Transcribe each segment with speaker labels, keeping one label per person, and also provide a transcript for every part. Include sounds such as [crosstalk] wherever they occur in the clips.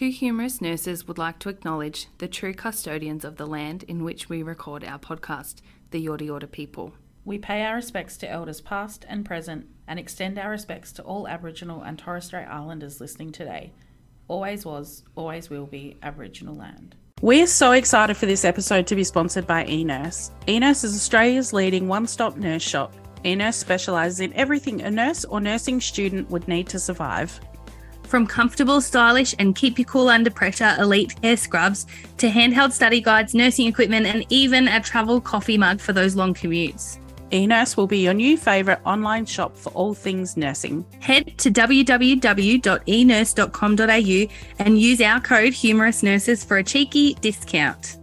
Speaker 1: Two humerus nurses would like to acknowledge the true custodians of the land in which we record our podcast, the Yorta Yorta people.
Speaker 2: We pay our respects to elders past and present and extend our respects to all Aboriginal and Torres Strait Islanders listening today. Always was, always will be Aboriginal land.
Speaker 3: We're so excited for this episode to be sponsored by eNurse. eNurse is Australia's leading one stop nurse shop. eNurse specialises in everything a nurse or nursing student would need to survive.
Speaker 1: From comfortable, stylish, and keep you cool under pressure elite hair scrubs to handheld study guides, nursing equipment, and even a travel coffee mug for those long commutes.
Speaker 3: eNurse will be your new favourite online shop for all things nursing.
Speaker 1: Head to www.enurse.com.au and use our code Humerus Nurses for a cheeky discount.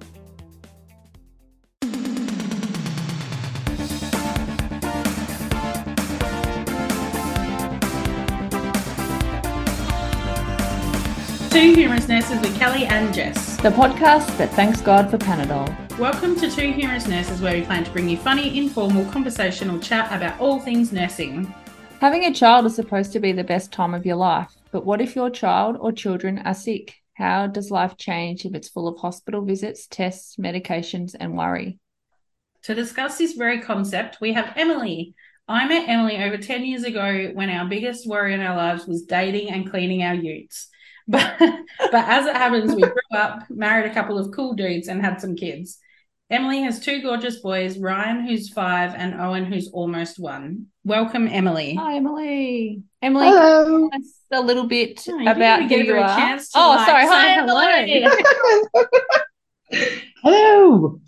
Speaker 2: Two humerus nurses with Kelly and Jess.
Speaker 4: The podcast that thanks God for Panadol.
Speaker 2: Welcome to Two Humerus Nurses, where we plan to bring you funny, informal, conversational chat about all things nursing.
Speaker 4: Having a child is supposed to be the best time of your life, but what if your child or children are sick? How does life change if it's full of hospital visits, tests, medications, and worry?
Speaker 2: To discuss this very concept, we have Emily. I met Emily over 10 years ago when our biggest worry in our lives was dating and cleaning our utes. But, [laughs] but as it happens, we grew up, married a couple of cool dudes, and had some kids. Emily has two gorgeous boys, Ryan, who's five, and Owen, who's almost one. Welcome, Emily.
Speaker 4: Hi, Emily. Emily,
Speaker 5: Hello.
Speaker 4: tell us a little bit
Speaker 2: Oh,
Speaker 4: about
Speaker 2: even
Speaker 4: who
Speaker 2: give
Speaker 4: you
Speaker 2: a
Speaker 4: are.
Speaker 2: chance to,
Speaker 4: oh,
Speaker 2: like,
Speaker 4: sorry. Hi,
Speaker 2: hello.
Speaker 4: Emily. [laughs]
Speaker 5: Hello.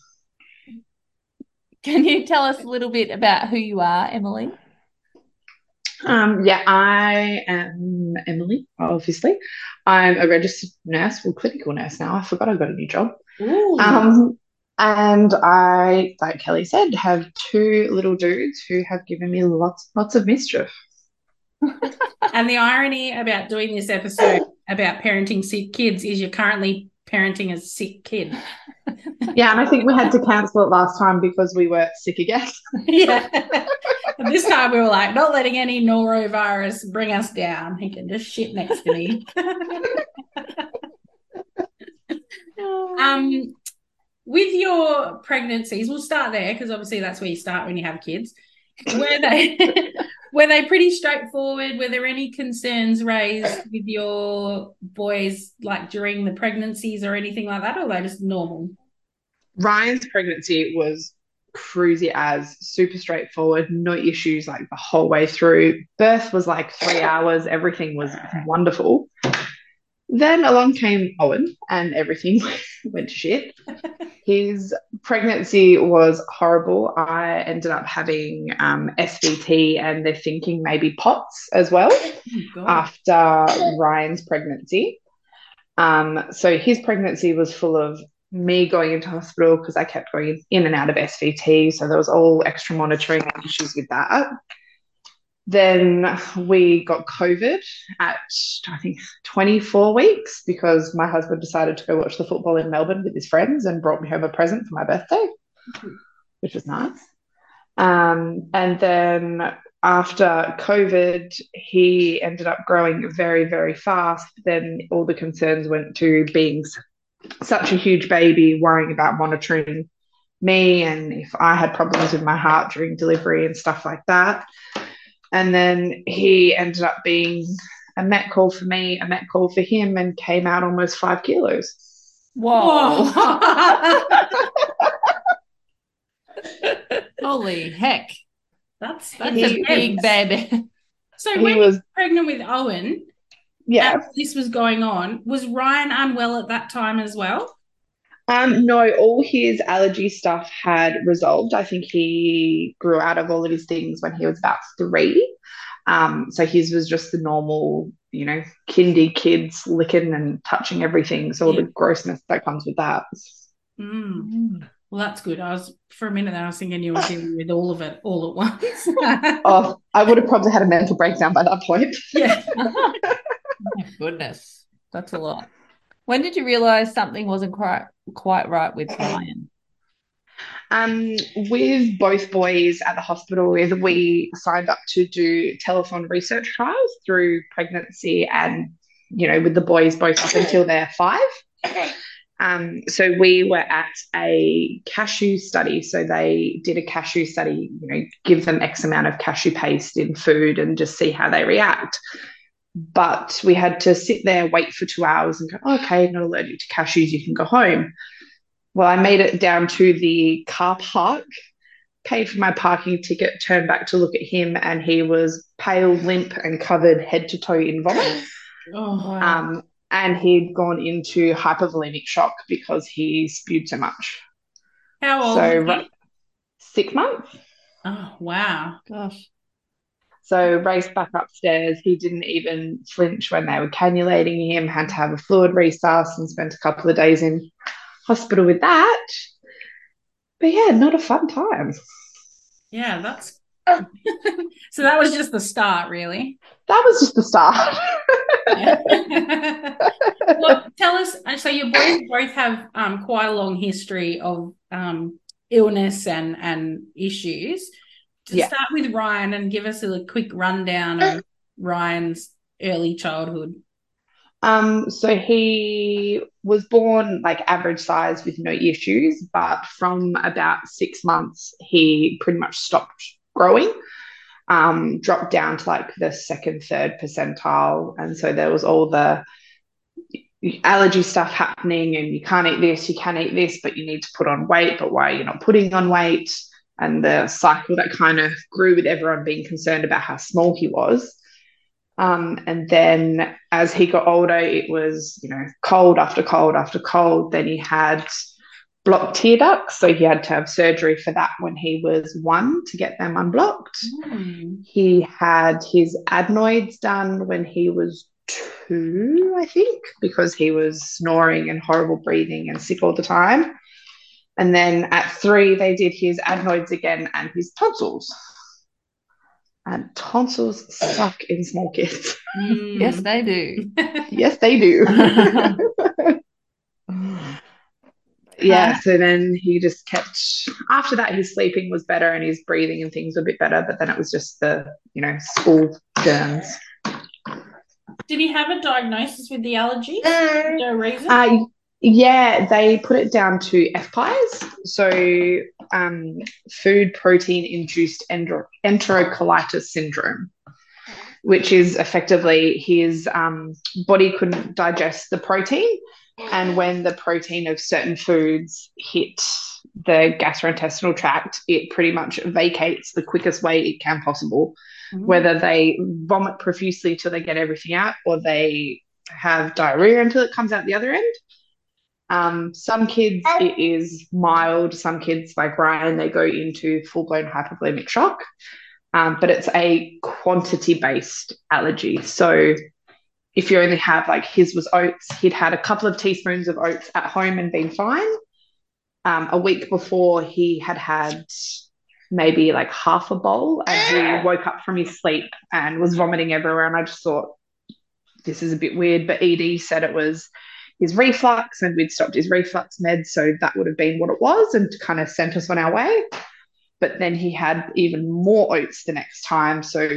Speaker 4: Can you tell us a little bit about who you are, Emily?
Speaker 5: Um, yeah, I am Emily, obviously. I'm a registered nurse, well, clinical nurse now. I forgot I got a new job.
Speaker 2: Ooh.
Speaker 5: Um, and I, like Kelly said, have two little dudes who have given me lots, lots of mischief. [laughs]
Speaker 2: and the irony about doing this episode about parenting sick kids is you're currently parenting a sick kid.
Speaker 5: Yeah, and I think we had to cancel it last time because we were sick again. [laughs]
Speaker 2: yeah. [laughs] This time we were like, not letting any norovirus bring us down. He can just shit next to me. um, with your pregnancies, we'll start there because obviously that's where you start when you have kids. Were they [laughs] were they pretty straightforward? Were there any concerns raised with your boys like during the pregnancies or anything like that, or were they just normal?
Speaker 5: Ryan's pregnancy was cruisy as super straightforward, no issues like the whole way through. Birth was like three hours, everything was wonderful. Then along came Owen, and everything [laughs] went to shit. His pregnancy was horrible. I ended up having um, SVT, and they're thinking maybe POTS as well
Speaker 2: Oh,
Speaker 5: after Ryan's pregnancy. Um, so his pregnancy was full of me going into hospital because I kept going in and out of SVT. So there was all extra monitoring and issues with that. Then we got COVID at, I think, 24 weeks because my husband decided to go watch the football in Melbourne with his friends and brought me home a present for my birthday, which was nice. Um, and then after COVID, he ended up growing very, very fast. Then all the concerns went to being such a huge baby, worrying about monitoring me and if I had problems with my heart during delivery and stuff like that. And then he ended up being a Met call for me, a Met call for him, and came out almost five kilos.
Speaker 4: Whoa.
Speaker 2: Whoa. [laughs]
Speaker 4: Holy heck.
Speaker 2: that's that's
Speaker 4: That's a big baby.
Speaker 2: So
Speaker 5: He
Speaker 2: when you
Speaker 5: was,
Speaker 2: were pregnant with Owen,
Speaker 5: yeah.
Speaker 2: as this was going on, was Ryan unwell at that time as well?
Speaker 5: Um, no, all his allergy stuff had resolved. I think he grew out of all of his things when he was about three. Um, so his was just the normal, you know, kindy kids licking and touching everything. So all
Speaker 2: Yeah.
Speaker 5: the grossness that comes with that.
Speaker 2: Mm. Well, that's good. I was for a minute there, I was thinking you were dealing [laughs] with all of it all at once.
Speaker 5: Oh, I would have probably had a mental breakdown by that point.
Speaker 2: yeah. [laughs]
Speaker 4: My [laughs] goodness. That's a lot. When did you realize something wasn't quite quite right with Ryan?
Speaker 5: Um, with both boys at the hospital, we we signed up to do telephone research trials through pregnancy and you know, with the boys both up until they're five. Um, so we were at a cashew study. So they did a cashew study, you know, give them X amount of cashew paste in food and just see how they react. But we had to sit there, wait for two hours and go, oh, okay, not allergic to cashews, you can go home. Well, I made it down to the car park, paid for my parking ticket, turned back to look at him, and he was pale, limp, and covered head to toe in vomit. [gasps]
Speaker 2: Oh,
Speaker 5: Um, and he'd gone into hypovolemic shock because he spewed so much.
Speaker 2: how old?
Speaker 5: so,
Speaker 2: was he?
Speaker 5: Six months.
Speaker 2: Oh, wow.
Speaker 4: Gosh.
Speaker 5: So raced back upstairs. He didn't even flinch when they were cannulating him. Had to have a fluid resus and spent a couple of days in hospital with that. But yeah, not a fun time.
Speaker 2: Yeah, that's. [laughs] so that was just the start, really.
Speaker 5: That was just the start. [laughs]
Speaker 2: Well, tell us. uh, So your boys both have um, quite a long history of um, illness and and issues. To
Speaker 5: Yeah.
Speaker 2: start with Ryan and give us a quick rundown of Ryan's early childhood.
Speaker 5: Um, so he was born like average size with no issues, but from about six months, he pretty much stopped growing, um, dropped down to like the second, third percentile. And so there was all the allergy stuff happening, and you can't eat this, you can't eat this, but you need to put on weight, but why are you not putting on weight? And the cycle that kind of grew with everyone being concerned about how small he was. Um, and then as he got older, it was, you know, cold after cold after cold. Then he had blocked tear ducts. So he had to have surgery for that when he was one to get them unblocked.
Speaker 2: Hmm.
Speaker 5: He had his adenoids done when he was two, I think, because he was snoring and horrible breathing and sick all the time. And then at three, they did his adenoids again and his tonsils. And tonsils suck in small kids.
Speaker 2: Hmm.
Speaker 4: Yes, they do. [laughs]
Speaker 5: yes, they do. [laughs] yeah, so then he just kept, after that, his sleeping was better and his breathing and things were a bit better. But then it was just the, you know, school germs.
Speaker 2: Did he have a diagnosis with the allergy? Is there a reason?
Speaker 5: Uh, yeah, they put it down to FPIES, so um, food protein induced enter- enterocolitis syndrome, which is effectively his um, body couldn't digest the protein. And when the protein of certain foods hit the gastrointestinal tract, it pretty much vacates the quickest way it can possible
Speaker 2: Hmm.
Speaker 5: whether they vomit profusely till they get everything out or they have diarrhea until it comes out the other end. Um, some kids, it is mild. Some kids, like Ryan, they go into full blown hypovolemic shock. Um, but it's a quantity based allergy. So if you only have like his was oats, he'd had a couple of teaspoons of oats at home and been fine. Um, a week before, he had had maybe like half a bowl and he woke up from his sleep and was vomiting everywhere. And I just thought, this is a bit weird. But ED said it was his reflux and we'd stopped his reflux meds. So that would have been what it was and kind of sent us on our way. But then he had even more oats the next time. So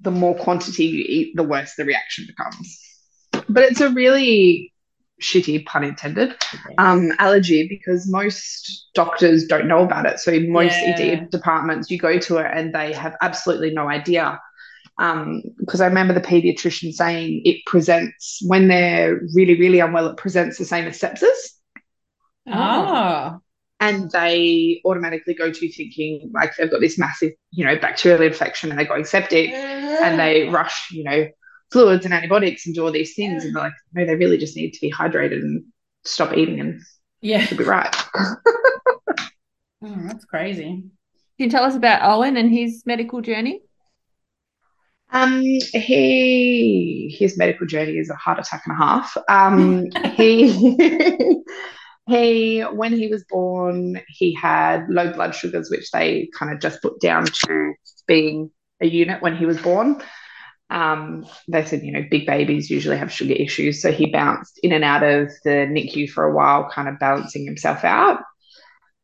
Speaker 5: the more quantity you eat, the worse the reaction becomes. But it's a really shitty, pun intended, um, allergy because most doctors don't know about it. So most
Speaker 2: Yeah.
Speaker 5: ED departments, you go to it and they have absolutely no idea. Um, because I remember the pediatrician saying it presents when they're really, really unwell, it presents the same as sepsis.
Speaker 2: Oh.
Speaker 5: And they automatically go to thinking like they've got this massive, you know, bacterial infection and they're going septic and they [laughs] rush, you know, fluids and antibiotics and do all these things. And they're like, no, they really just need to be hydrated and stop eating and
Speaker 2: Yeah.
Speaker 5: you'll be right. [laughs]
Speaker 2: Oh, that's crazy.
Speaker 4: Can you tell us about Owen and his medical journey?
Speaker 5: Um, he his medical journey is a heart attack and a half. Um, [laughs] he [laughs] he when he was born, he had low blood sugars, which they kind of just put down to being a unit when he was born. Um, they said, you know, big babies usually have sugar issues, so he bounced in and out of the NICU for a while, kind of balancing himself out.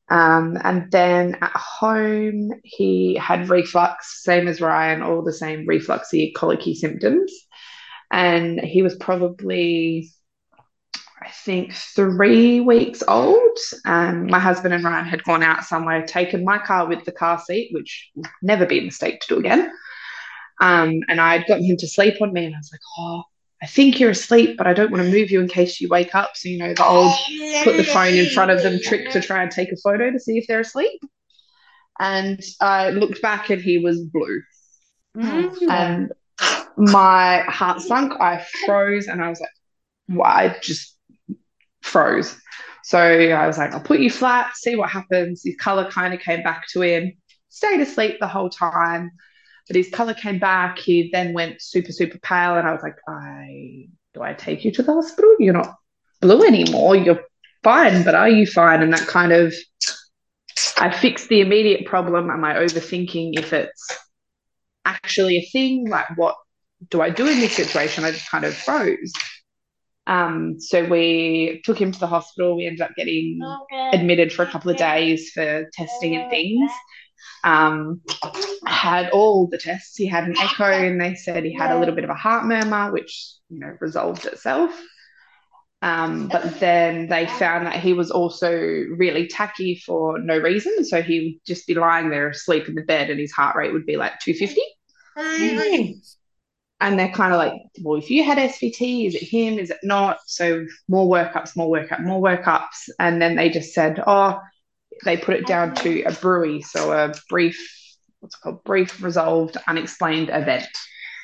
Speaker 5: Um, and then at home, he had reflux, same as Ryan, all the same refluxy, colicky symptoms. And he was probably, I think, three weeks old. And my husband and Ryan had gone out somewhere, taken my car with the car seat, which never be a mistake to do again. Um, and I'd gotten him to sleep on me, and I was like, oh, I think you're asleep, but I don't want to move you in case you wake up. So, you know, the old put the phone in front of them trick to try and take a photo to see if they're asleep. And I looked back and he was blue.
Speaker 2: Mm.
Speaker 5: And my heart sunk. I froze and I was like, well, I just froze. So I was like, I'll put you flat, see what happens. His color kind of came back to him, stayed asleep the whole time but his color came back. He then went super, super pale, and I was like, I do I take you to the hospital? You're not blue anymore. You're fine, but are you fine? And that kind of I fixed the immediate problem. Am I overthinking if it's actually a thing? Like, what do I do in this situation? I just kind of froze. Um, so we took him to the hospital. We ended up getting admitted for a couple of days for testing and things um, had all the tests. He had an echo, and they said he had a little bit of a heart murmur, which you know resolved itself. Um, but then they found that he was also really tachy for no reason. So he would just be lying there asleep in the bed, and his heart rate would be like 250. And they're kind of like, well, if you had SVT, is it him? Is it not? So more workups, more workup, more workups. And then they just said, oh, they put it down to a BRUE, so a brief, what's it called brief resolved unexplained event,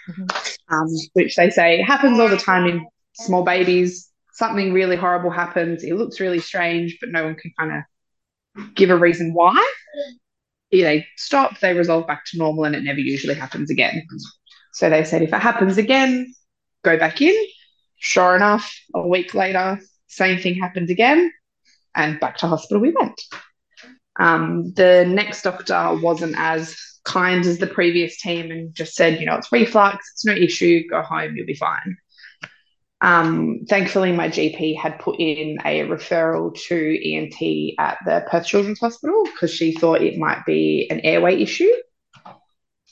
Speaker 5: mm-hmm. um, which they say happens all the time in small babies. Something really horrible happens. It looks really strange, but no one can kind of give a reason why. Yeah, they stop, they resolve back to normal, and it never usually happens again. So they said if it happens again, go back in. Sure enough, a week later, same thing happened again, and back to hospital we went. Um, the next doctor wasn't as kind as the previous team and just said, you know, it's reflux, it's no issue, go home, you'll be fine. Um, thankfully, my GP had put in a referral to ENT at the Perth Children's Hospital because she thought it might be an airway issue.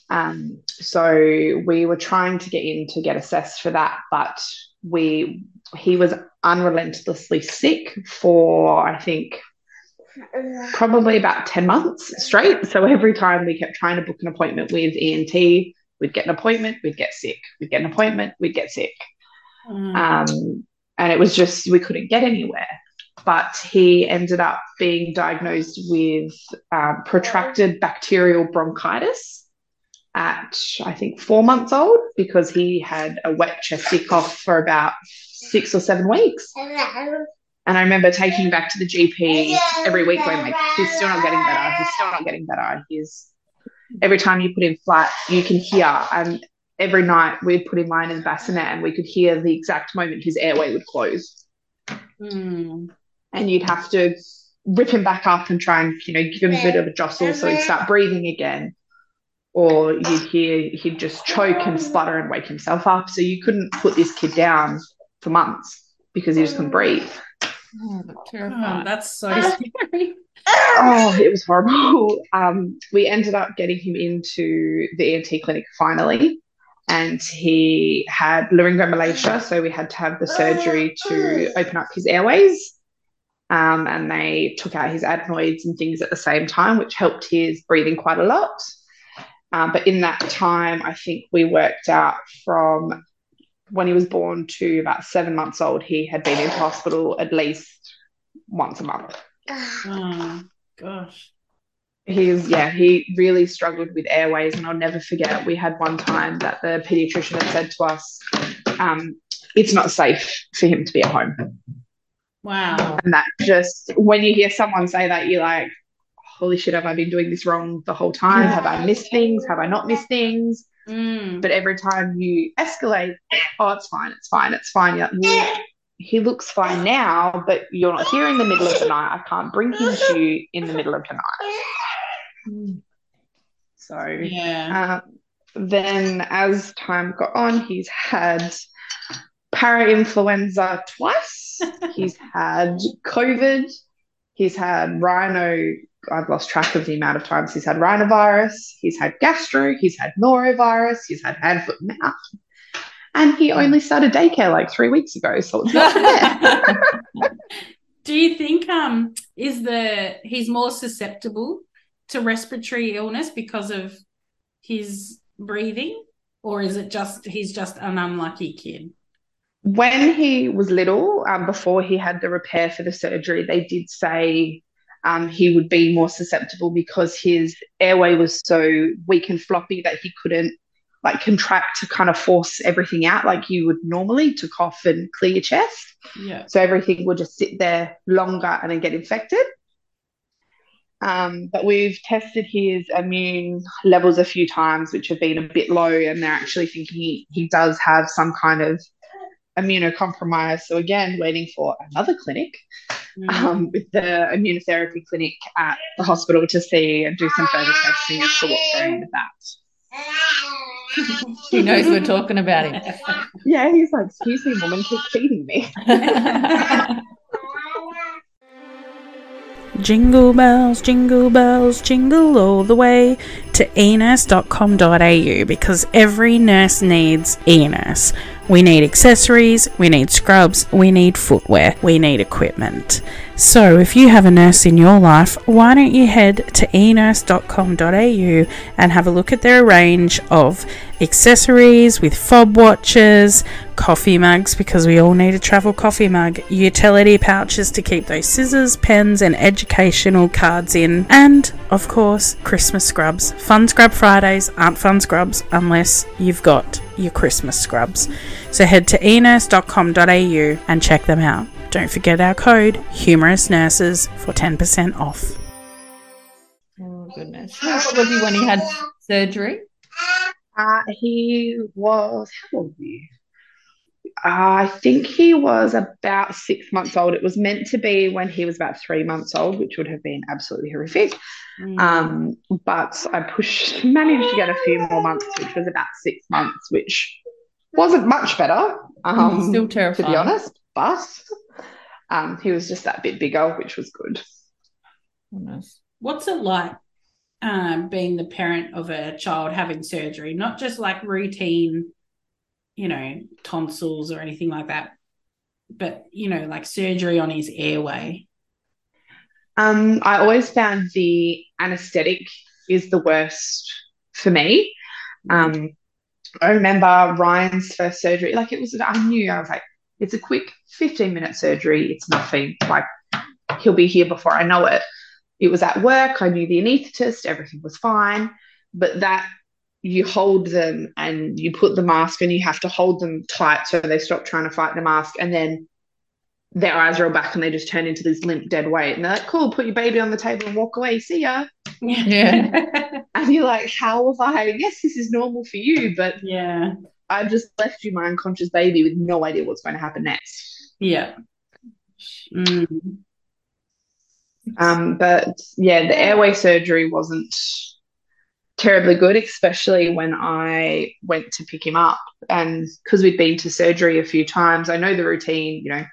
Speaker 5: Um, so we were trying to get in to get assessed for that, but we he was unrelentlessly sick for I think probably about 10 months straight. So every time we kept trying to book an appointment with ENT, we'd get an appointment, we'd get sick. We'd get an appointment, we'd get sick. Mm. Um, and it was just, we couldn't get anywhere. But he ended up being diagnosed with um, protracted bacterial bronchitis at, I think, four months old because he had a wet chesty cough for about six or seven weeks. And I remember taking back to the GP every week going like, he's still not getting better. He's still not getting better. He's every time you put him flat, you can hear. And every night we'd put him lying in the bassinet and we could hear the exact moment his airway would close.
Speaker 2: Mm.
Speaker 5: And you'd have to rip him back up and try and, you know, give him a bit of a jostle so he'd start breathing again. Or you'd hear he'd just choke and sputter and wake himself up. So you couldn't put this kid down for months because he just couldn't breathe.
Speaker 2: Oh, oh, that's so scary. [laughs]
Speaker 5: oh, it was horrible. [laughs] Um, we ended up getting him into the ENT clinic finally, and he had laryngomalacia, so we had to have the surgery to open up his airways. Um, and they took out his adenoids and things at the same time, which helped his breathing quite a lot. Um, but in that time, I think we worked out from when he was born to about seven months old, he had been in hospital at least once a month.
Speaker 2: Oh, gosh.
Speaker 5: He's, yeah, he really struggled with airways. And I'll never forget, we had one time that the pediatrician had said to us, um, it's not safe for him to be at home.
Speaker 2: Wow.
Speaker 5: And that just, when you hear someone say that, you're like, holy shit, have I been doing this wrong the whole time? Have I missed things? Have I not missed things?
Speaker 2: Mm.
Speaker 5: But every time you escalate, oh, it's fine, it's fine, it's fine. Well, he looks fine now, but you're not here in the middle of the night. I can't bring him to you in the middle of the night.
Speaker 2: Mm.
Speaker 5: So,
Speaker 2: yeah.
Speaker 5: Um, then as time got on, he's had para-influenza twice. [laughs] he's had COVID. He's had rhino I've lost track of the amount of times he's had rhinovirus, he's had gastro, he's had norovirus, he's had hand, foot, mouth. And he only started daycare like three weeks ago, so it's not fair. [laughs]
Speaker 2: Do you think um is the he's more susceptible to respiratory illness because of his breathing, or is it just he's just an unlucky kid?
Speaker 5: when he was little, um, before he had the repair for the surgery, they did say um, he would be more susceptible because his airway was so weak and floppy that he couldn't like contract to kind of force everything out like you would normally to cough and clear your chest.
Speaker 2: Yeah.
Speaker 5: So everything would just sit there longer and then get infected. Um, but we've tested his immune levels a few times, which have been a bit low, and they're actually thinking he, he does have some kind of immunocompromise. So again, waiting for another clinic. Um, with the immunotherapy clinic at the hospital to see and do some further testing as to what's going on with that.
Speaker 4: He knows we're talking about him. [laughs]
Speaker 5: Yeah, he's like, excuse me, woman, keep feeding me. [laughs]
Speaker 3: Jingle bells, jingle bells, jingle all the way to enurse.com.au because every nurse needs e-nurse. We need accessories, we need scrubs, we need footwear, we need equipment. So if you have a nurse in your life, why don't you head to enurse.com.au and have a look at their range of accessories with fob watches, coffee mugs because we all need a travel coffee mug, utility pouches to keep those scissors, pens, and educational cards in, and of course, Christmas scrubs. Fun Scrub Fridays aren't fun scrubs unless you've got your Christmas scrubs. So head to enurse.com.au and check them out. Don't forget our code Humerus Nurses for 10% off.
Speaker 4: Oh goodness. How old was he when he had surgery?
Speaker 5: Uh, he was, how old were you? I think he was about six months old. It was meant to be when he was about three months old, which would have been absolutely horrific.
Speaker 2: Mm.
Speaker 5: Um, but I pushed, [laughs] managed to get a few more months, which was about six months, which wasn't much better, um,
Speaker 4: Still
Speaker 5: to be honest. But um, he was just that bit bigger, which was good.
Speaker 2: What's it like um, being the parent of a child having surgery? Not just like routine, you know, tonsils or anything like that, but, you know, like surgery on his airway.
Speaker 5: Um, I always found the anesthetic is the worst for me. Um, I remember Ryan's first surgery, like it was, I knew I was like, it's a quick 15 minute surgery. It's nothing like he'll be here before I know it. It was at work. I knew the anaesthetist, everything was fine. But that you hold them and you put the mask and you have to hold them tight so they stop trying to fight the mask. And then their eyes roll back and they just turn into this limp dead weight. And they're like, cool, put your baby on the table and walk away. See ya.
Speaker 4: Yeah. [laughs]
Speaker 5: And you're like, how have I? Yes, this is normal for you, but
Speaker 2: yeah.
Speaker 5: I've just left you my unconscious baby with no idea what's going to happen next.
Speaker 2: Yeah. Mm.
Speaker 5: Um, but yeah, the airway surgery wasn't terribly good, especially when I went to pick him up. And because we'd been to surgery a few times, I know the routine, you know,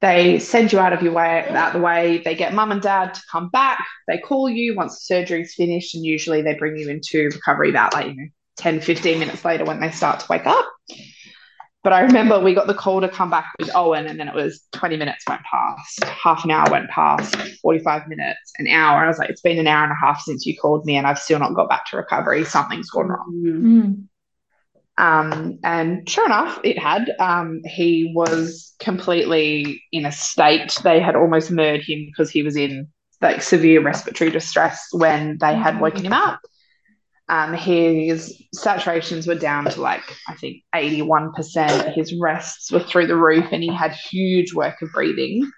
Speaker 5: they send you out of your way, out the way. They get mum and dad to come back. They call you once the surgery's finished, and usually they bring you into recovery about like, you know, 10, 15 minutes later when they start to wake up. But I remember we got the call to come back with Owen, and then it was 20 minutes went past, half an hour went past, 45 minutes, an hour. And I was like, it's been an hour and a half since you called me, and I've still not got back to recovery. Something's gone wrong.
Speaker 2: Mm.
Speaker 5: Um, and sure enough, it had. Um, he was completely in a state. They had almost murdered him because he was in like severe respiratory distress when they had woken him up. Um, his saturations were down to like I think eighty one percent. His resps were through the roof, and he had huge work of breathing,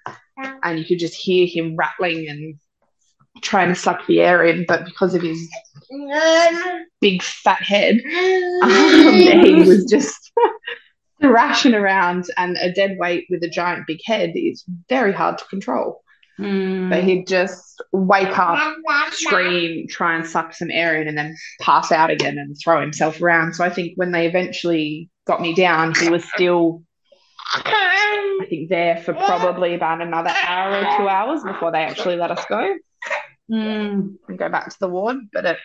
Speaker 5: and you could just hear him rattling and trying to suck the air in. But because of his big fat head, [laughs] um, he was just [laughs] thrashing around, and a dead weight with a giant big head is very hard to control.
Speaker 2: Mm.
Speaker 5: But he'd just wake up, scream, try and suck some air in, and then pass out again and throw himself around. So I think when they eventually got me down, he was still, I think, there for probably about another hour or two hours before they actually let us go
Speaker 2: Mm.
Speaker 5: and go back to the ward. But it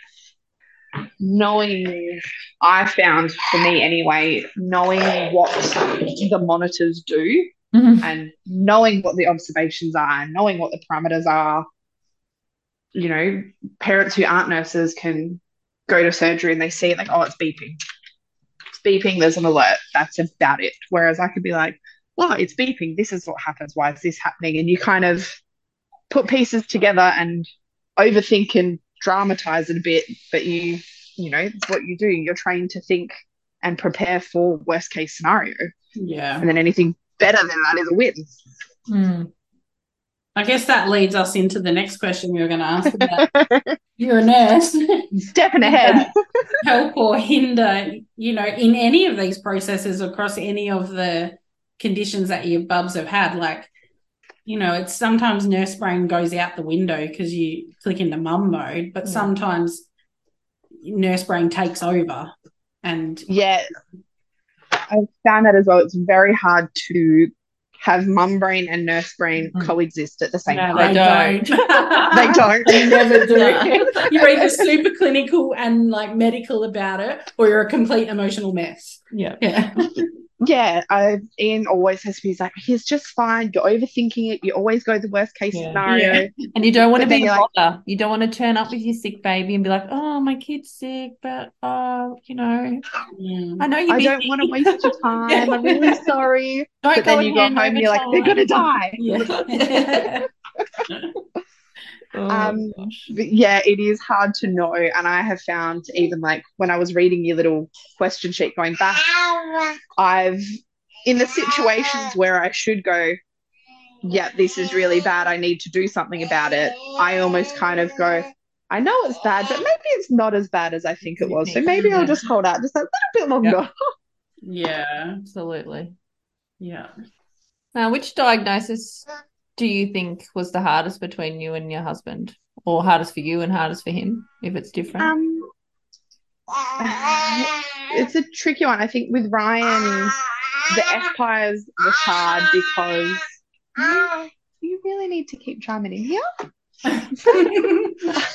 Speaker 5: knowing, I found for me anyway, knowing what the monitors do
Speaker 2: Mhm.
Speaker 5: and knowing what the observations are and knowing what the parameters are. You know, parents who aren't nurses can go to surgery and they see it like, oh, it's beeping. It's beeping, there's an alert. That's about it. Whereas I could be like, well, it's beeping. This is what happens. Why is this happening? And you kind of put pieces together and overthink and dramatize it a bit. But you, you know, it's what you do. You're trained to think and prepare for worst case scenario.
Speaker 2: Yeah.
Speaker 5: And then anything better than that is a win.
Speaker 2: Mm. I guess that leads us into the next question we were going to ask about. [laughs] You're a nurse.
Speaker 5: Stepping ahead.
Speaker 2: help or hinder, you know, in any of these processes across any of the conditions that your bubs have had. Like, you know, it's sometimes nurse brain goes out the window because you click into mum mode, but
Speaker 4: Yeah.
Speaker 2: sometimes nurse brain takes over. And
Speaker 5: Yeah. I've found that as well. It's very hard to have mum brain and nurse brain
Speaker 4: Mm.
Speaker 5: coexist at the same
Speaker 2: no,
Speaker 5: time.
Speaker 2: they
Speaker 4: don't.
Speaker 2: don't. [laughs]
Speaker 5: They don't.
Speaker 2: They never do.
Speaker 4: No. [laughs] [laughs]
Speaker 2: You're either super clinical and like medical about it, or you're a complete emotional mess.
Speaker 4: Yeah.
Speaker 2: Yeah.
Speaker 5: Yeah, I, Ian always has to be he's like, he's just fine. You're overthinking it. You always go the worst case
Speaker 4: Yeah.
Speaker 5: scenario.
Speaker 4: And you don't want to
Speaker 5: But then
Speaker 4: be a
Speaker 5: you're like-
Speaker 4: bother. You don't want to turn up with your sick baby and be like, oh, my kid's sick, but, oh, you know,
Speaker 2: Mm.
Speaker 4: I know you're
Speaker 5: I
Speaker 4: busy.
Speaker 5: don't want to waste your [laughs] time. I'm really sorry.
Speaker 4: Don't
Speaker 5: But
Speaker 4: go
Speaker 5: then you go home and you're like, they're gonna die. [laughs] [laughs]
Speaker 2: Yeah.
Speaker 4: Oh,
Speaker 5: Um. But yeah, it is hard to know. And I have found even like when I was reading your little question sheet going back, I've in the situations where I should go, yeah, this is really bad. I need to do something about it. I almost kind of go, I know it's bad, but maybe it's not as bad as I think it was. So maybe I'll just hold out just a little bit longer.
Speaker 2: yeah.
Speaker 4: Absolutely.
Speaker 2: Yeah.
Speaker 4: Now, which diagnosis do you think was the hardest between you and your husband? Or hardest for you and hardest for him, if it's different?
Speaker 5: Um, it's a tricky one. I think with Ryan, the FPIES was hard because you, you really need to keep chiming in here.
Speaker 2: That's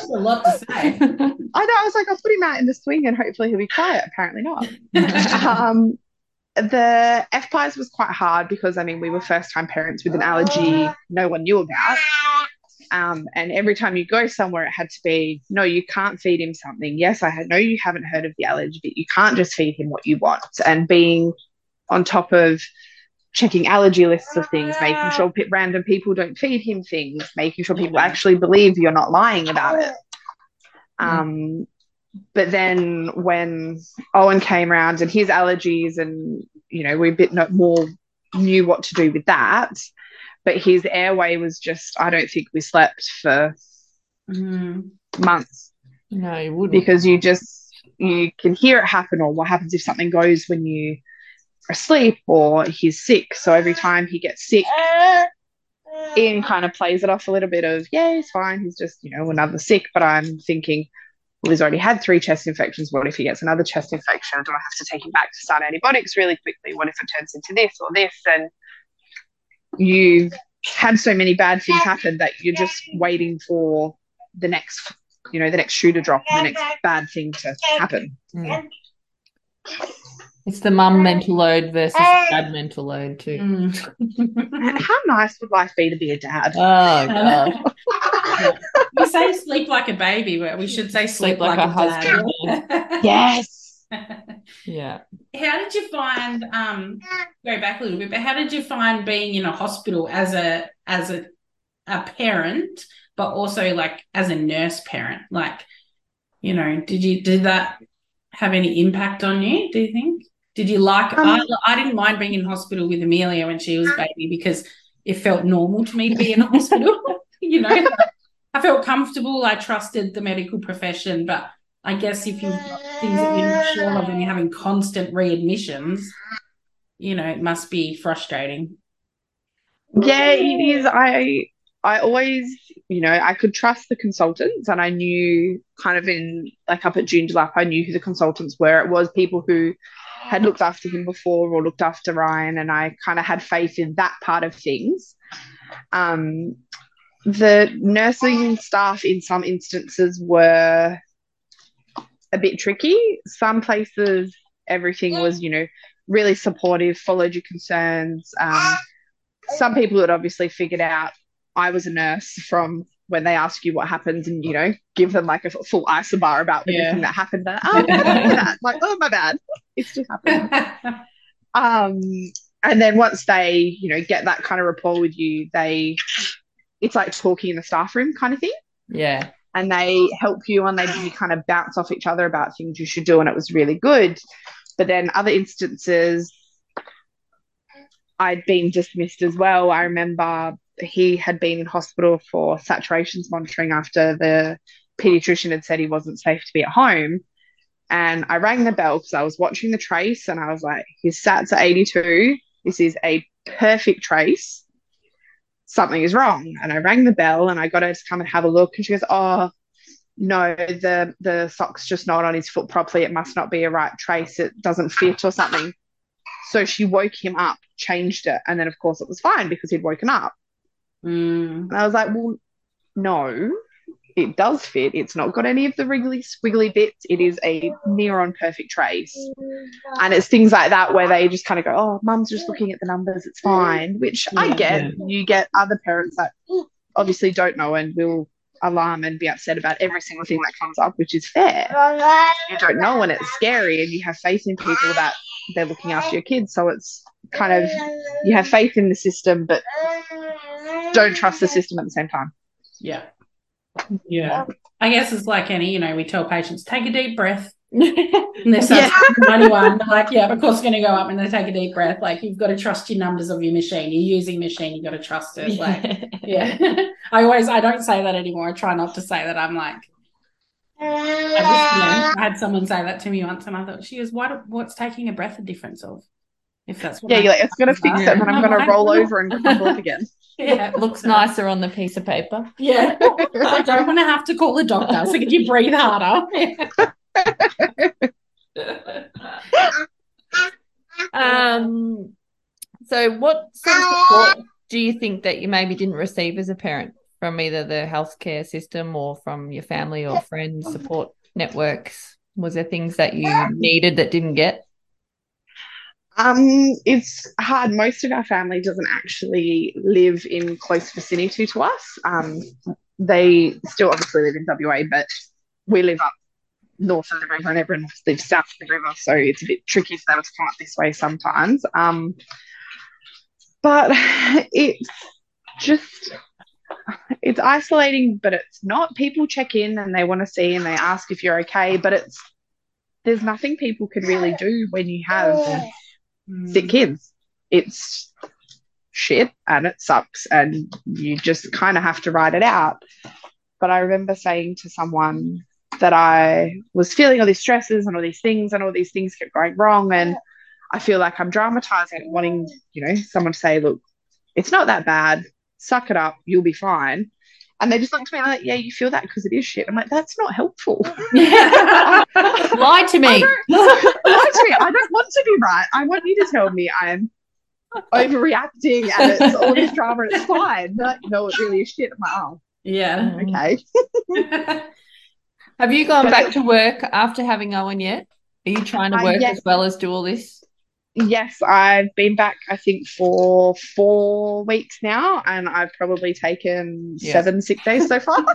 Speaker 2: a lot to say.
Speaker 5: I know. I was like, I'll put him out in the swing and hopefully he'll be quiet. Apparently not. [laughs] um, the FPIES was quite hard because I mean we were first time parents with an allergy no one knew about. Um, and every time you go somewhere, it had to be no, you can't feed him something. Yes, I had no, you haven't heard of the allergy, but you can't just feed him what you want. And being on top of checking allergy lists of things, making sure pe- random people don't feed him things, making sure people actually believe you're not lying about it. Um, but then when Owen came around and his allergies, and you know, we a bit more knew what to do with that. But his airway was just, I don't think we slept for
Speaker 2: Mm.
Speaker 5: months
Speaker 4: no, you wouldn't.
Speaker 5: because you just, you can hear it happen, or what happens if something goes when you are asleep or he's sick. So every time he gets sick, Ian kind of plays it off a little bit of, yeah, he's fine. He's just, you know, another sick. But I'm thinking, well, he's already had three chest infections. What if he gets another chest infection? Do I have to take him back to start antibiotics really quickly? What if it turns into this or this? And you've had so many bad things happen that you're just waiting for the next, you know, the next shoe to drop the next bad thing to happen.
Speaker 4: Mm. It's the mum mental load versus dad mental load, too.
Speaker 2: Mm. [laughs]
Speaker 5: How nice would life be to be a dad?
Speaker 4: Oh, God. [laughs]
Speaker 2: we say sleep like a baby, but we should say sleep,
Speaker 4: Sleep like
Speaker 2: like,
Speaker 4: a
Speaker 2: a,
Speaker 4: husband.
Speaker 2: dad. [laughs]
Speaker 5: Yes.
Speaker 4: Yeah.
Speaker 2: How did you find um go back a little bit, but how did you find being in a hospital as a as a a parent, but also like as a nurse parent? Like, you know, did you did that have any impact on you, do you think? Did you like I,
Speaker 5: Um,
Speaker 2: I didn't mind being in hospital with Amelia when she was baby because it felt normal to me to be in a [laughs] hospital, [laughs] you know. I felt comfortable, I trusted the medical profession, but I guess if you've got things that you're not sure of and you're having constant readmissions, you know, it must be frustrating.
Speaker 5: Yeah, it is. I I always, you know, I could trust the consultants and I knew kind of in like up at Joondalup, I knew who the consultants were. It was people who had looked after him before or looked after Ryan and I kind of had faith in that part of things. Um the nursing staff in some instances were a bit tricky. Some places, everything was, you know, really supportive, followed your concerns. Um, some people had obviously figured out I was a nurse from when they ask you what happens and, you know, give them like a full isobar about
Speaker 2: Yeah.
Speaker 5: everything that happened. They're, oh, I don't know that. Like, oh, my bad. It's just happened. [laughs] Um, and then once they, you know, get that kind of rapport with you, they, it's like talking in the staff room kind of thing
Speaker 4: Yeah.
Speaker 5: and they help you and they you kind of bounce off each other about things you should do and it was really good but then other instances i'd been dismissed as well i remember he had been in hospital for saturations monitoring after the pediatrician had said he wasn't safe to be at home and i rang the bell because i was watching the trace and i was like his sats are 82 this is a perfect trace something is wrong. And I rang the bell and I got her to come and have a look. And she goes, Oh, no, the the sock's just not on his foot properly. It must not be a right trace. It doesn't fit or something. So she woke him up, changed it, and then of course it was fine because he'd woken up.
Speaker 2: Mm.
Speaker 5: And I was like, Well, no, it does fit. It's not got any of the wriggly squiggly bits. It is a near on perfect trace. And it's things like that where they just kind of go, Oh, mum's just looking at the numbers, it's fine. Which I
Speaker 2: Yeah.
Speaker 5: get. You get other parents that obviously don't know and will alarm and be upset about every single thing that comes up, which is fair. You don't know and it's scary and you have faith in people that they're looking after your kids. So it's kind of you have faith in the system but don't trust the system at the same time.
Speaker 2: Yeah. Yeah. I guess it's like any, you know, we tell patients, take a deep breath. [laughs] And they're
Speaker 5: Yeah.
Speaker 2: 91. They're like, yeah, of course it's going to go up and they take a deep breath. Like, you've got to trust your numbers of your machine. You're using machine, you've got to trust it. Like, yeah. [laughs] I always, I don't say that anymore. I try not to say that. I'm like, I just, you know, I had someone say that to me once and I thought, she goes, what, what's taking a breath a difference of? If that's what
Speaker 5: Yeah,
Speaker 2: I-
Speaker 5: you're like, it's gonna fix it and then I'm gonna [laughs] roll over and [laughs] crumble it again.
Speaker 2: yeah, it
Speaker 4: Looks nicer on the piece of paper.
Speaker 2: Yeah. [laughs] I don't want to have to call the doctor. So could you breathe harder?
Speaker 4: Um, so what sort of support do you think that you maybe didn't receive as a parent from either the healthcare system or from your family or friends support networks? Was there things that you needed that didn't get?
Speaker 5: Um, it's hard. Most of our family doesn't actually live in close vicinity to us. Um, they still obviously live in WA, but we live up north of the river and everyone lives south of the river. So it's a bit tricky for them to come up this way sometimes. Um, but it's just, it's isolating, but it's not. People check in and they want to see and they ask if you're okay, but it's, there's nothing people can really do when you have sick mm. kids. It's shit and it sucks and you just kind of have to ride it out. But I remember saying to someone that I was feeling all these stresses and all these things and all these things kept going wrong and I feel like I'm dramatizing it, wanting, you know, someone to say, look, it's not that bad. Suck it up. You'll be fine. And they just looked at me like, yeah, you feel that because it is shit. I'm like, that's not helpful. [laughs] [laughs]
Speaker 4: Lie to me. [laughs]
Speaker 5: Lie to me. I don't want to be right. I want you to tell me I'm overreacting and it's all this drama and it's fine. But no, it really is shit. I'm like, oh,
Speaker 2: Yeah.
Speaker 5: okay.
Speaker 4: Have you gone back to work after having Owen yet? Are you trying to
Speaker 5: Uh,
Speaker 4: work
Speaker 5: yes.
Speaker 4: as well as do all this?
Speaker 5: Yes, I've been back, I think, for four weeks now, and I've probably taken
Speaker 4: Yeah.
Speaker 5: seven sick days so far. [laughs]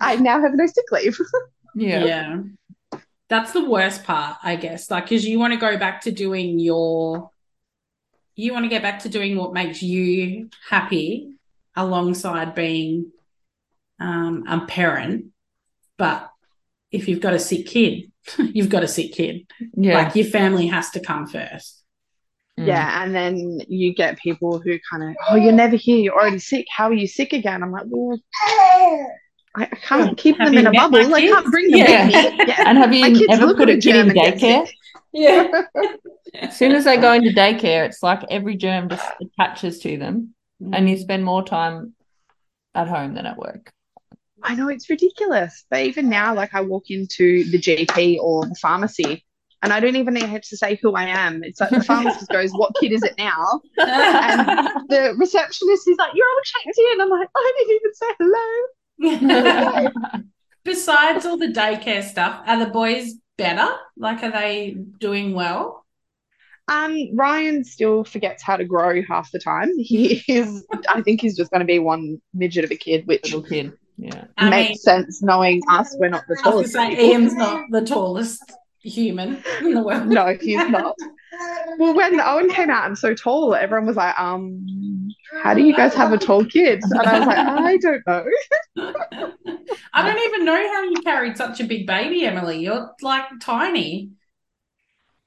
Speaker 5: I now have no sick leave. [laughs]
Speaker 2: yeah. That's the worst part, I guess. Like, because you want to go back to doing your, you want to get back to doing what makes you happy alongside being um, a parent. But if you've got a sick kid, [laughs] you've got a sick kid.
Speaker 4: Yeah.
Speaker 2: Like, your family has to come first.
Speaker 4: Mm.
Speaker 5: Yeah, and then you get people who kind of, oh, you're never here, you're already sick. How are you sick again? I'm like, well, I I can't keep
Speaker 2: Have
Speaker 5: them in a bubble. I
Speaker 2: kids?
Speaker 5: can't bring them
Speaker 2: Yeah.
Speaker 5: with me. [laughs] Yeah.
Speaker 4: And have
Speaker 5: My
Speaker 4: you
Speaker 5: kids
Speaker 4: ever
Speaker 5: look
Speaker 4: put
Speaker 5: at
Speaker 4: a
Speaker 5: a
Speaker 4: kid
Speaker 5: germ
Speaker 4: in daycare?
Speaker 2: Yeah. [laughs]
Speaker 4: As soon as they go into daycare, it's like every germ just attaches to them, and you spend more time at home than at work.
Speaker 5: I know it's ridiculous. But even now, like I walk into the GP or the pharmacy and I don't even have to say who I am. It's like the [laughs] pharmacist goes, What kid is it now? And [laughs] the receptionist is like, You're all checked in. I'm like, I didn't even say hello. [laughs]
Speaker 2: besides all the daycare stuff, are the boys better? Like, are they doing well?
Speaker 5: Um, Ryan still forgets how to grow half the time. He is, I think he's just going to be one midget of a kid, which
Speaker 4: Little kid. Yeah.
Speaker 2: I
Speaker 5: makes
Speaker 2: mean,
Speaker 5: sense knowing us. We're not the
Speaker 2: I was
Speaker 5: tallest.
Speaker 2: say. Ian's not the tallest human in the world.
Speaker 5: No, he's not. Well, when Owen came out and so tall, everyone was like, um, how do you guys have a tall kid? And I was like, I don't know. [laughs]
Speaker 2: I don't even know how you carried such a big baby, Emily. You're like tiny.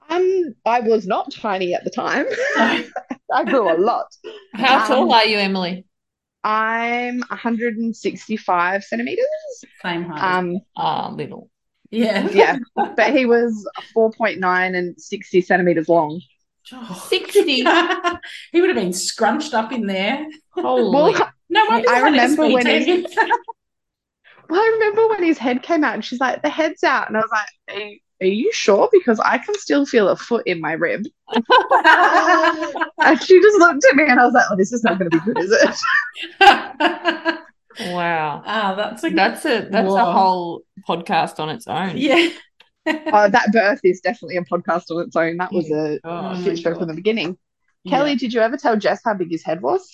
Speaker 5: Um, I was not tiny at the time. [laughs] [laughs] I grew a lot.
Speaker 4: How
Speaker 5: Um,
Speaker 4: tall are you, Emily?
Speaker 5: I'm 165 centimeters.
Speaker 2: Same height.
Speaker 5: Um,
Speaker 4: Ah, little.
Speaker 2: yeah. [laughs]
Speaker 5: yeah, [laughs] but he was 4.9 and 60 centimeters long.
Speaker 4: 60. [laughs]
Speaker 2: he would have been scrunched up in there.
Speaker 4: Holy.
Speaker 5: Well,
Speaker 2: No wonder
Speaker 5: I remember when
Speaker 2: SVT.
Speaker 5: well, I remember when his head came out and she's like, the head's out. And I was like, are you, sure? Because I can still feel a foot in my rib. [laughs] And she just looked at me and I was like, oh, this is not going to be good, is it? [laughs]
Speaker 4: wow.
Speaker 2: Ah, that's a
Speaker 4: That's a that's a whole podcast on its own.
Speaker 2: yeah.
Speaker 5: Oh, [laughs] that birth is definitely a podcast on its own. That was a
Speaker 4: Oh,
Speaker 5: shit show
Speaker 2: God.
Speaker 5: from the beginning.
Speaker 2: Yeah.
Speaker 5: Kelly, did you ever tell Jess how big his head was?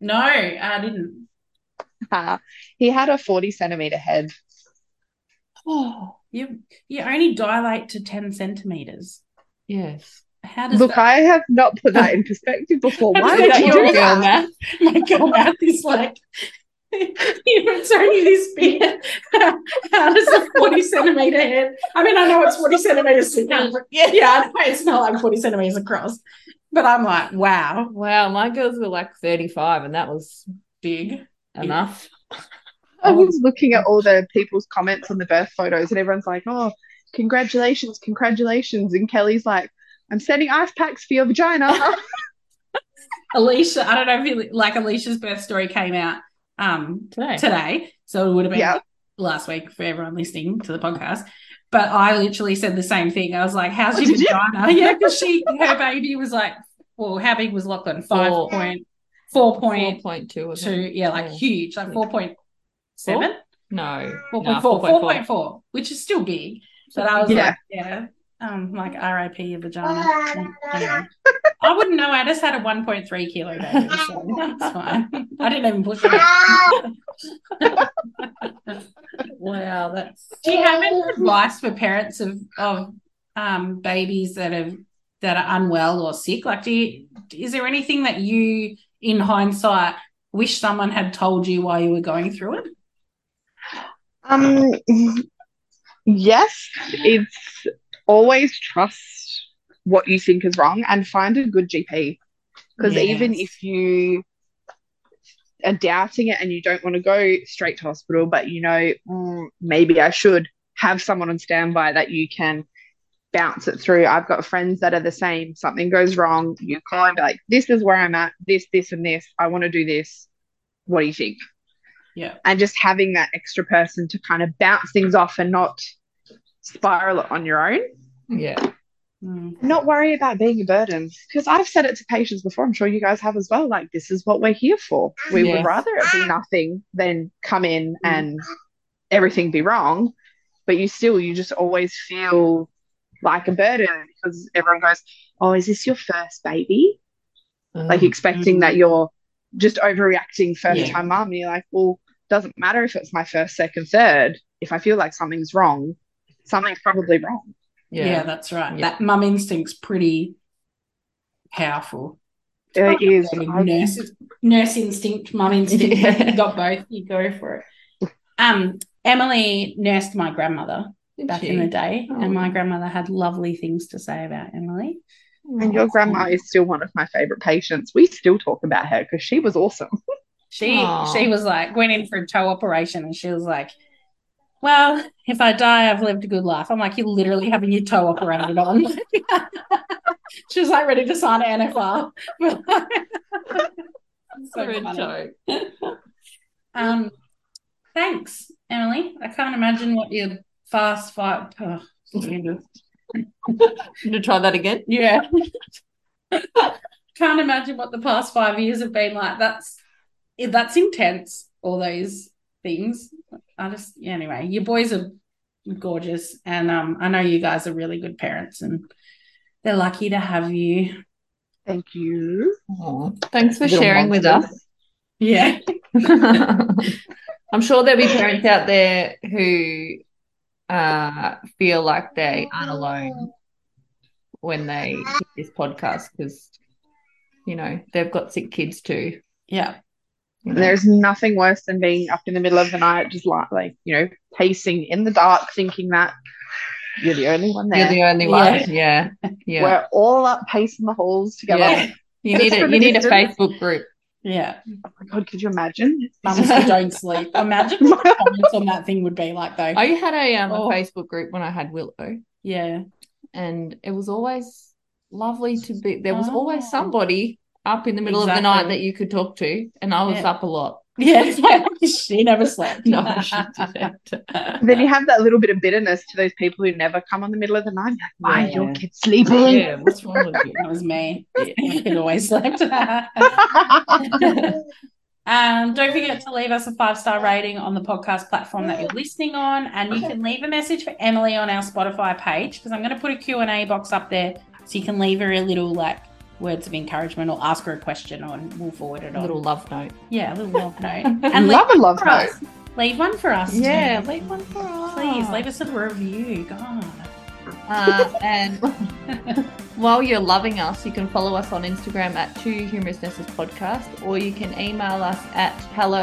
Speaker 2: No, I didn't.
Speaker 5: Uh, he had a 40 centimeter head.
Speaker 2: Oh, you you only dilate to ten centimeters.
Speaker 4: yes.
Speaker 2: How does
Speaker 5: Look,
Speaker 2: that?
Speaker 5: I have not put that in perspective [laughs] before. Why
Speaker 2: Is
Speaker 5: would you do
Speaker 4: girl
Speaker 5: that?
Speaker 4: math?
Speaker 2: My girl math is like. If it's only this big, [laughs] how does a 40 centimeter head? I mean, I know it's 40 centimeters. circumference. Yeah, yeah, I know it's not like 40 centimeters across, but I'm like, wow,
Speaker 4: Wow, my girls were like 35 and that was
Speaker 2: big.
Speaker 4: enough. [laughs]
Speaker 5: I was looking at all the people's comments on the birth photos, and everyone's like, "Oh, congratulations, congratulations!" And Kelly's like, "I'm sending ice packs for your vagina." [laughs]
Speaker 2: Alicia, I don't know if you like Alicia's birth story came out um
Speaker 4: Today.
Speaker 2: today, so it would have been
Speaker 5: Yeah.
Speaker 2: last week for everyone listening to the podcast. But I literally said the same thing. I was like, "How's
Speaker 5: Oh,
Speaker 2: your
Speaker 5: did you?
Speaker 2: vagina?" [laughs] Yeah, because she her baby was like, well, how big was Lachlan? Five
Speaker 4: Four.
Speaker 2: point four point
Speaker 4: 4.2 was
Speaker 2: two. Yeah, like
Speaker 4: Four.
Speaker 2: huge, like four point seven.
Speaker 4: No.
Speaker 2: Four
Speaker 4: no,
Speaker 2: point four,
Speaker 4: 4.4.
Speaker 2: four point four, which is still big. But I was
Speaker 5: Yeah.
Speaker 2: like, yeah, um, like RIP your vagina. Anyway, I wouldn't know. I just had a one point three kilo baby, so that's fine. I didn't even push it. [laughs]
Speaker 4: Wow, that's
Speaker 2: Do you have any advice for parents of of um, babies that have that are unwell or sick? Like, do you, is there anything that you, in hindsight, wish someone had told you while you were going through it?
Speaker 5: Um, yes, it's always trust what you think is wrong and find a good GP. Because even if you are doubting it and you don't want to go straight to hospital, but you know, "Mm, maybe I should have someone on standby that you can bounce it through. I've got friends that are the same. Something goes wrong, you call and be like, this is where I'm at, this, this, and this. I want to do this. What do you think?
Speaker 2: Yeah.
Speaker 5: and just having that extra person to kind of bounce things off and not spiral it on your own.
Speaker 4: yeah.
Speaker 2: Mm.
Speaker 5: Not worry about being a burden. Because I've said it to patients before, I'm sure you guys have as well. Like, this is what we're here for. We
Speaker 4: Yes.
Speaker 5: would rather it be nothing than come in and everything be wrong. But you still, you just always feel like a burden because everyone goes, Oh, is this your first baby? Like,
Speaker 4: Mm.
Speaker 5: expecting that you're just overreacting first
Speaker 2: Yeah.
Speaker 5: time mum. And you're like, Well, doesn't matter if it's my first, second, third. If I feel like something's wrong, something's probably wrong.
Speaker 2: Yeah. that's right.
Speaker 4: Yeah.
Speaker 2: That mum instinct's pretty powerful.
Speaker 5: It is.
Speaker 2: I mean, nurse, nurse instinct, mum instinct. [laughs]
Speaker 4: Yeah.
Speaker 2: You got both. You go for it. Um, Emily nursed my grandmother
Speaker 4: Did
Speaker 2: back
Speaker 4: she?
Speaker 2: in the day,
Speaker 4: Oh.
Speaker 2: and my grandmother had lovely things to say about Emily.
Speaker 5: And your grandma is still one of my favorite patients. We still talk about her because she was awesome. [laughs]
Speaker 2: She
Speaker 4: Aw.
Speaker 2: she was like went in for a toe operation, and she was like, "Well, if I die, I've lived a good life." I'm like, "You're literally having your toe operated on." [laughs] she was like ready to sign an NFR. [laughs] so
Speaker 4: toe.
Speaker 2: Um, thanks, Emily. I can't imagine what your fast five. Oh, [laughs]
Speaker 4: to try that again?
Speaker 2: yeah. can't imagine what the past five years have been like. That's that's intense. All those things. I just anyway, your boys are gorgeous, and um, I know you guys are really good parents, and they're lucky to have you.
Speaker 5: Thank you.
Speaker 4: Aw, thanks for
Speaker 5: Little
Speaker 4: sharing with us.
Speaker 2: Yeah, [laughs]
Speaker 4: I'm sure there'll be parents out there who uh, feel like they aren't alone when they hear this podcast because, you know, they've got sick kids too.
Speaker 2: yeah,
Speaker 4: you know.
Speaker 5: There's nothing worse than being up in the middle of the night, just like, like you know, pacing in the dark, thinking that you're the only one there.
Speaker 4: You're the only one. Yeah. Yeah.
Speaker 5: We're all up pacing the halls together.
Speaker 2: Yeah.
Speaker 4: You need a you need a. Facebook group.
Speaker 2: yeah.
Speaker 5: Oh my god, could you imagine?
Speaker 2: Mums who don't sleep. Imagine what the comments on that thing would be like, though.
Speaker 4: I had a um
Speaker 2: Oh.
Speaker 4: a Facebook group when I had Willow,
Speaker 2: yeah,
Speaker 4: and it was always lovely to be. There was
Speaker 2: Oh.
Speaker 4: always somebody up in the middle of the night that you could talk to, and I was
Speaker 2: Yeah.
Speaker 4: up a lot. [laughs]
Speaker 2: yeah. She never slept.
Speaker 4: No, she didn't. [laughs]
Speaker 5: Then you have that little bit of bitterness to those people who never come on the middle of the night. You're like, Why
Speaker 4: Yeah.
Speaker 5: your kids sleeping?
Speaker 4: Yeah, what's wrong with you?
Speaker 2: That was me. It always slept. [laughs] Um, don't forget to leave us a five star rating on the podcast platform that you're listening on, and you can leave a message for Emily on our Spotify page because I'm going to put a Q and A box up there, so you can leave her a little like words of encouragement or ask her a question, or we'll forward it
Speaker 4: A
Speaker 2: on.
Speaker 4: little love note.
Speaker 2: yeah, a little love note, [laughs]
Speaker 5: and
Speaker 2: and leave
Speaker 5: love a love
Speaker 2: for
Speaker 5: note.
Speaker 2: us. Leave one for us. too.
Speaker 4: Yeah, leave one for us.
Speaker 2: please leave us a review. God.
Speaker 4: Uh, [laughs] and [laughs] while you're loving us, you can follow us on Instagram at Two Humerus Nurses Podcast, or you can email us at hello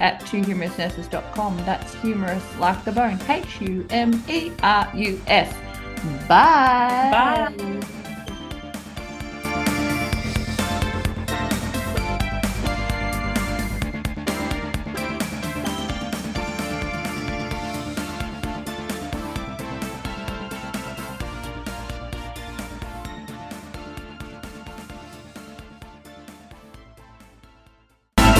Speaker 4: at twohumerusnurses.com. That's humerus like the bone. H U M E R U S. Bye.
Speaker 2: Bye.